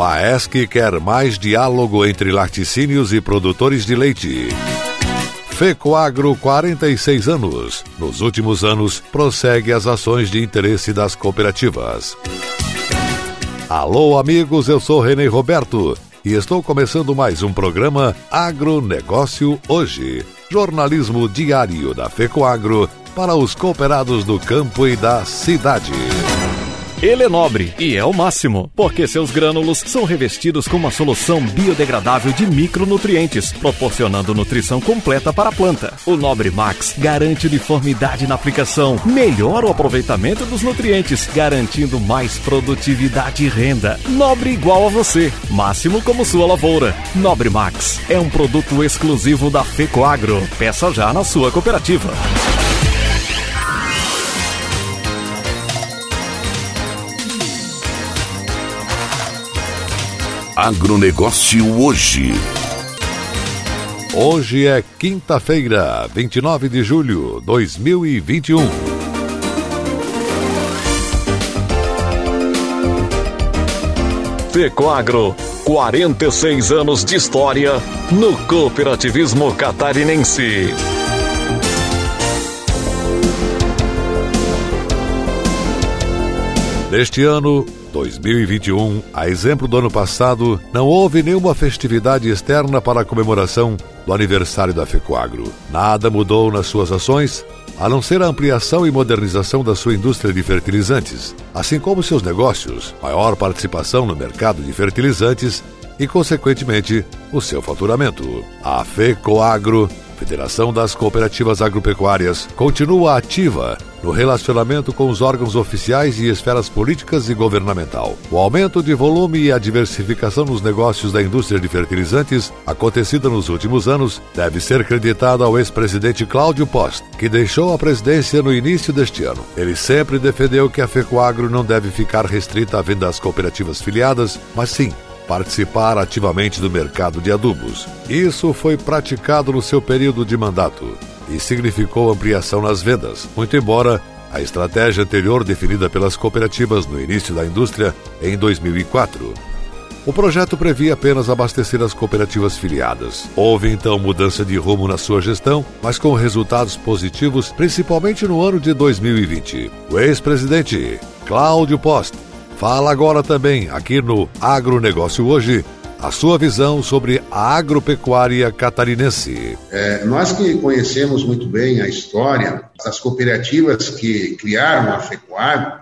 Faesc quer mais diálogo entre laticínios e produtores de leite. Fecoagro 46 anos. Nos últimos anos, prossegue as ações de interesse das cooperativas. Alô, amigos, eu sou René Roberto e estou começando mais um programa Agronegócio Hoje. Jornalismo diário da Fecoagro para os cooperados do campo e da cidade. Ele é nobre e é o máximo, porque seus grânulos são revestidos com uma solução biodegradável de micronutrientes, proporcionando nutrição completa para a planta. O Nobre Max garante uniformidade na aplicação, melhora o aproveitamento dos nutrientes, garantindo mais produtividade e renda. Nobre igual a você, máximo como sua lavoura. Nobre Max é um produto exclusivo da Fecoagro. Peça já na sua cooperativa. Agronegócio hoje. Hoje é quinta-feira, 29 de julho de 2021. Fecoagro, 46 anos de história no cooperativismo catarinense. Neste ano, 2021, a exemplo do ano passado, não houve nenhuma festividade externa para a comemoração do aniversário da Fecoagro. Nada mudou nas suas ações, a não ser a ampliação e modernização da sua indústria de fertilizantes, assim como seus negócios, maior participação no mercado de fertilizantes e, consequentemente, o seu faturamento. A FECOAGRO Federação das Cooperativas Agropecuárias continua ativa no relacionamento com os órgãos oficiais e esferas políticas e governamental. O aumento de volume e a diversificação nos negócios da indústria de fertilizantes, acontecida nos últimos anos, deve ser creditado ao ex-presidente Cláudio Post, que deixou a presidência no início deste ano. Ele sempre defendeu que a FECOAGRO não deve ficar restrita à venda às cooperativas filiadas, mas sim participar ativamente do mercado de adubos. Isso foi praticado no seu período de mandato e significou ampliação nas vendas, muito embora a estratégia anterior definida pelas cooperativas no início da indústria em 2004. O projeto previa apenas abastecer as cooperativas filiadas. Houve então mudança de rumo na sua gestão, mas com resultados positivos, principalmente no ano de 2020. O ex-presidente Cláudio Post Fala agora também, aqui no Agronegócio Hoje, a sua visão sobre a agropecuária catarinense. É, nós que conhecemos muito bem a história das cooperativas que criaram a FECOAGRO,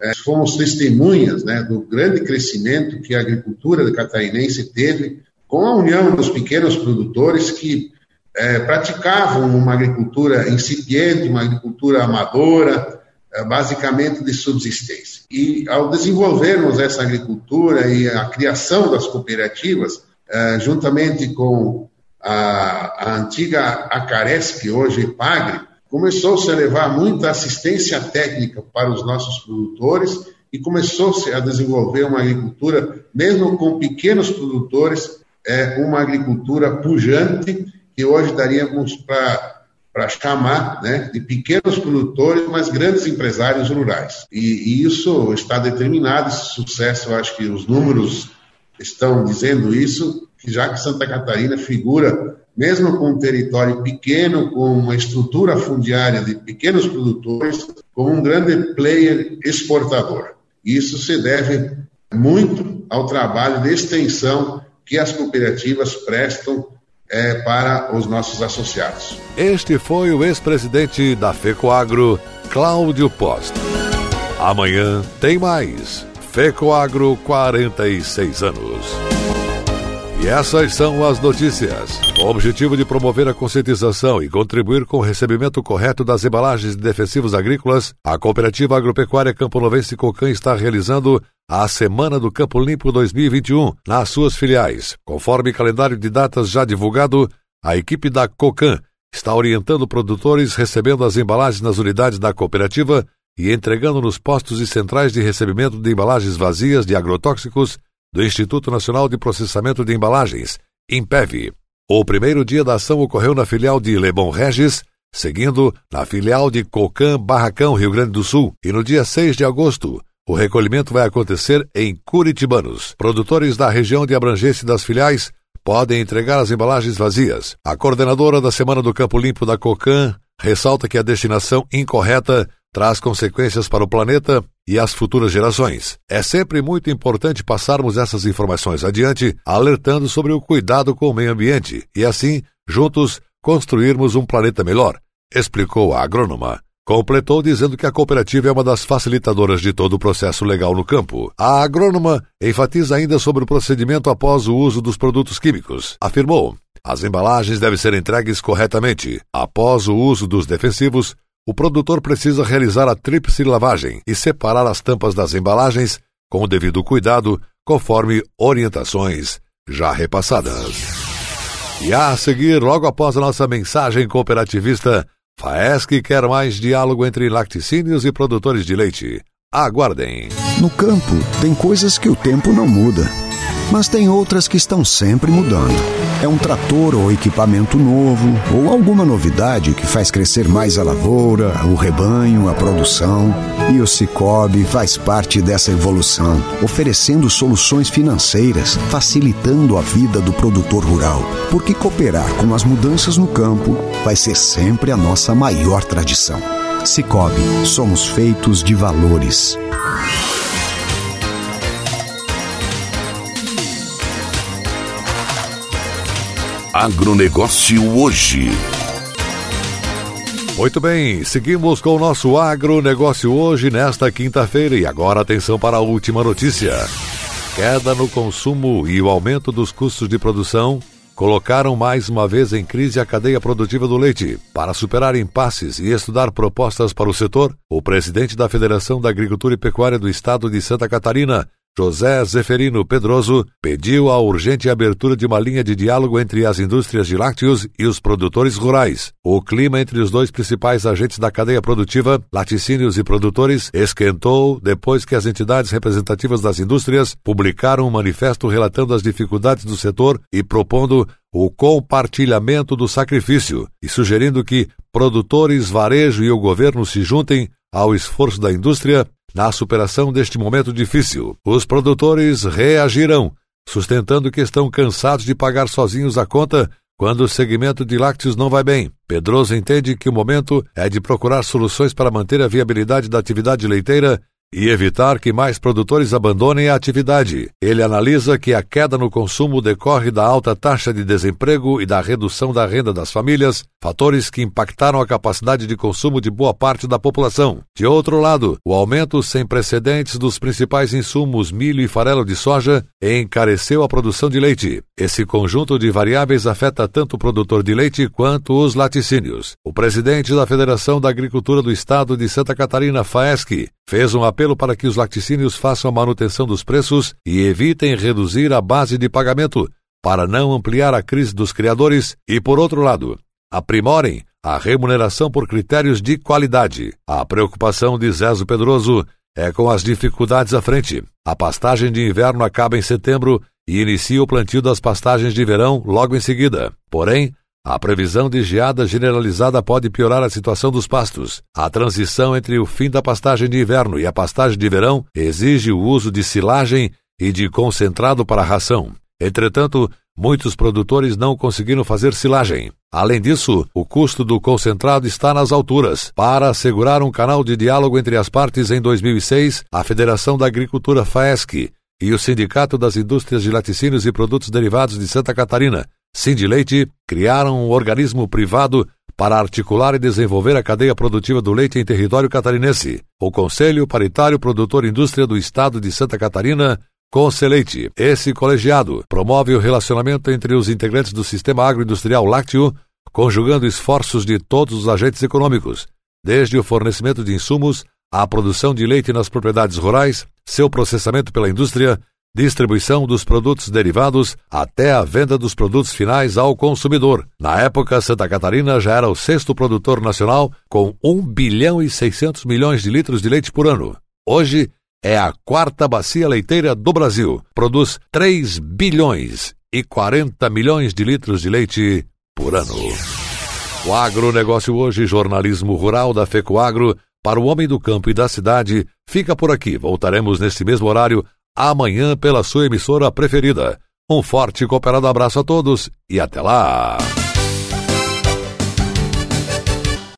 é, fomos testemunhas né, do grande crescimento que a agricultura catarinense teve com a união dos pequenos produtores que é, praticavam uma agricultura incipiente, uma agricultura amadora, basicamente de subsistência. E ao desenvolvermos essa agricultura e a criação das cooperativas, é, juntamente com a, a antiga Acaresc, hoje é Pagre, começou-se a levar muita assistência técnica para os nossos produtores e começou-se a desenvolver uma agricultura, mesmo com pequenos produtores, é uma agricultura pujante, que hoje daríamos para para chamar né, de pequenos produtores, mas grandes empresários rurais. E, e, isso está determinado, esse sucesso, eu acho que os números estão dizendo isso, que já que Santa Catarina figura, mesmo com um território pequeno, com uma estrutura fundiária de pequenos produtores, como um grande player exportador. Isso se deve muito ao trabalho de extensão que as cooperativas prestam é, para os nossos associados. Este foi o ex-presidente da FECOAGRO, Cláudio Post. Amanhã tem mais. FECOAGRO 46 anos. E essas são as notícias. O objetivo de promover a conscientização e contribuir com o recebimento correto das embalagens de defensivos agrícolas, a Cooperativa Agropecuária Campo Novense Cocan está realizando a Semana do Campo Limpo 2021 nas suas filiais. Conforme calendário de datas já divulgado, a equipe da Cocan está orientando produtores recebendo as embalagens nas unidades da cooperativa e entregando nos postos e centrais de recebimento de embalagens vazias de agrotóxicos do Instituto Nacional de Processamento de Embalagens, INPEV. O primeiro dia da ação ocorreu na filial de Lebon Regis, seguindo na filial de Cocan Barracão, Rio Grande do Sul, e no dia 6 de agosto, o recolhimento vai acontecer em Curitibanos. Produtores da região de abrangência das filiais podem entregar as embalagens vazias. A coordenadora da Semana do Campo Limpo da Cocan ressalta que a destinação incorreta traz consequências para o planeta e as futuras gerações. É sempre muito importante passarmos essas informações adiante, alertando sobre o cuidado com o meio ambiente e, assim, juntos, construirmos um planeta melhor, explicou a agrônoma. Completou dizendo que a cooperativa é uma das facilitadoras de todo o processo legal no campo. A agrônoma enfatiza ainda sobre o procedimento após o uso dos produtos químicos. Afirmou: as embalagens devem ser entregues corretamente. Após o uso dos defensivos, o produtor precisa realizar a tríplice lavagem e separar as tampas das embalagens com o devido cuidado, conforme orientações já repassadas. E a seguir, logo após a nossa mensagem cooperativista, Faesc quer mais diálogo entre lacticínios e produtores de leite. Aguardem. No campo, tem coisas que o tempo não muda, mas tem outras que estão sempre mudando. É um trator ou equipamento novo, ou alguma novidade que faz crescer mais a lavoura, o rebanho, a produção. E o Cicobi faz parte dessa evolução, oferecendo soluções financeiras, facilitando a vida do produtor rural. Porque cooperar com as mudanças no campo vai ser sempre a nossa maior tradição. Cicobi, somos feitos de valores. Agronegócio hoje. Muito bem, seguimos com o nosso agronegócio hoje, nesta quinta-feira. E agora atenção para a última notícia. Queda no consumo e o aumento dos custos de produção colocaram mais uma vez em crise a cadeia produtiva do leite. Para superar impasses e estudar propostas para o setor, o presidente da Federação da Agricultura e Pecuária do Estado de Santa Catarina, José Zeferino Pedroso pediu a urgente abertura de uma linha de diálogo entre as indústrias de lácteos e os produtores rurais. O clima entre os dois principais agentes da cadeia produtiva, laticínios e produtores, esquentou depois que as entidades representativas das indústrias publicaram um manifesto relatando as dificuldades do setor e propondo o compartilhamento do sacrifício e sugerindo que produtores, varejo e o governo se juntem ao esforço da indústria na superação deste momento difícil. Os produtores reagirão, sustentando que estão cansados de pagar sozinhos a conta quando o segmento de lácteos não vai bem. Pedroso entende que o momento é de procurar soluções para manter a viabilidade da atividade leiteira e evitar que mais produtores abandonem a atividade. Ele analisa que a queda no consumo decorre da alta taxa de desemprego e da redução da renda das famílias, fatores que impactaram a capacidade de consumo de boa parte da população. De outro lado, o aumento sem precedentes dos principais insumos milho e farelo de soja encareceu a produção de leite. Esse conjunto de variáveis afeta tanto o produtor de leite quanto os laticínios. O presidente da Federação da Agricultura do Estado de Santa Catarina, FAESC, fez um apelo para que os laticínios façam a manutenção dos preços e evitem reduzir a base de pagamento para não ampliar a crise dos criadores e, por outro lado, aprimorem a remuneração por critérios de qualidade. A preocupação de Zezo Pedroso é com as dificuldades à frente. A pastagem de inverno acaba em setembro e inicia o plantio das pastagens de verão logo em seguida. Porém, a previsão de geada generalizada pode piorar a situação dos pastos. A transição entre o fim da pastagem de inverno e a pastagem de verão exige o uso de silagem e de concentrado para ração. Entretanto, muitos produtores não conseguiram fazer silagem. Além disso, o custo do concentrado está nas alturas. Para assegurar um canal de diálogo entre as partes em 2006, a Federação da Agricultura FAESC e o Sindicato das Indústrias de Laticínios e Produtos Derivados de Santa Catarina Cindy Leite criaram um organismo privado para articular e desenvolver a cadeia produtiva do leite em território catarinense, o Conselho Paritário Produtor Indústria do Estado de Santa Catarina, Conceleite. Esse colegiado promove o relacionamento entre os integrantes do sistema agroindustrial lácteo, conjugando esforços de todos os agentes econômicos, desde o fornecimento de insumos à produção de leite nas propriedades rurais, seu processamento pela indústria distribuição dos produtos derivados até a venda dos produtos finais ao consumidor. Na época, Santa Catarina já era o sexto produtor nacional, com 1 bilhão e 600 milhões de litros de leite por ano. Hoje, é a quarta bacia leiteira do Brasil. Produz 3 bilhões e 40 milhões de litros de leite por ano. O agronegócio hoje, jornalismo rural da FECOAGro, para o homem do campo e da cidade, fica por aqui. Voltaremos neste mesmo horário amanhã pela sua emissora preferida. Um forte e cooperado abraço a todos e até lá!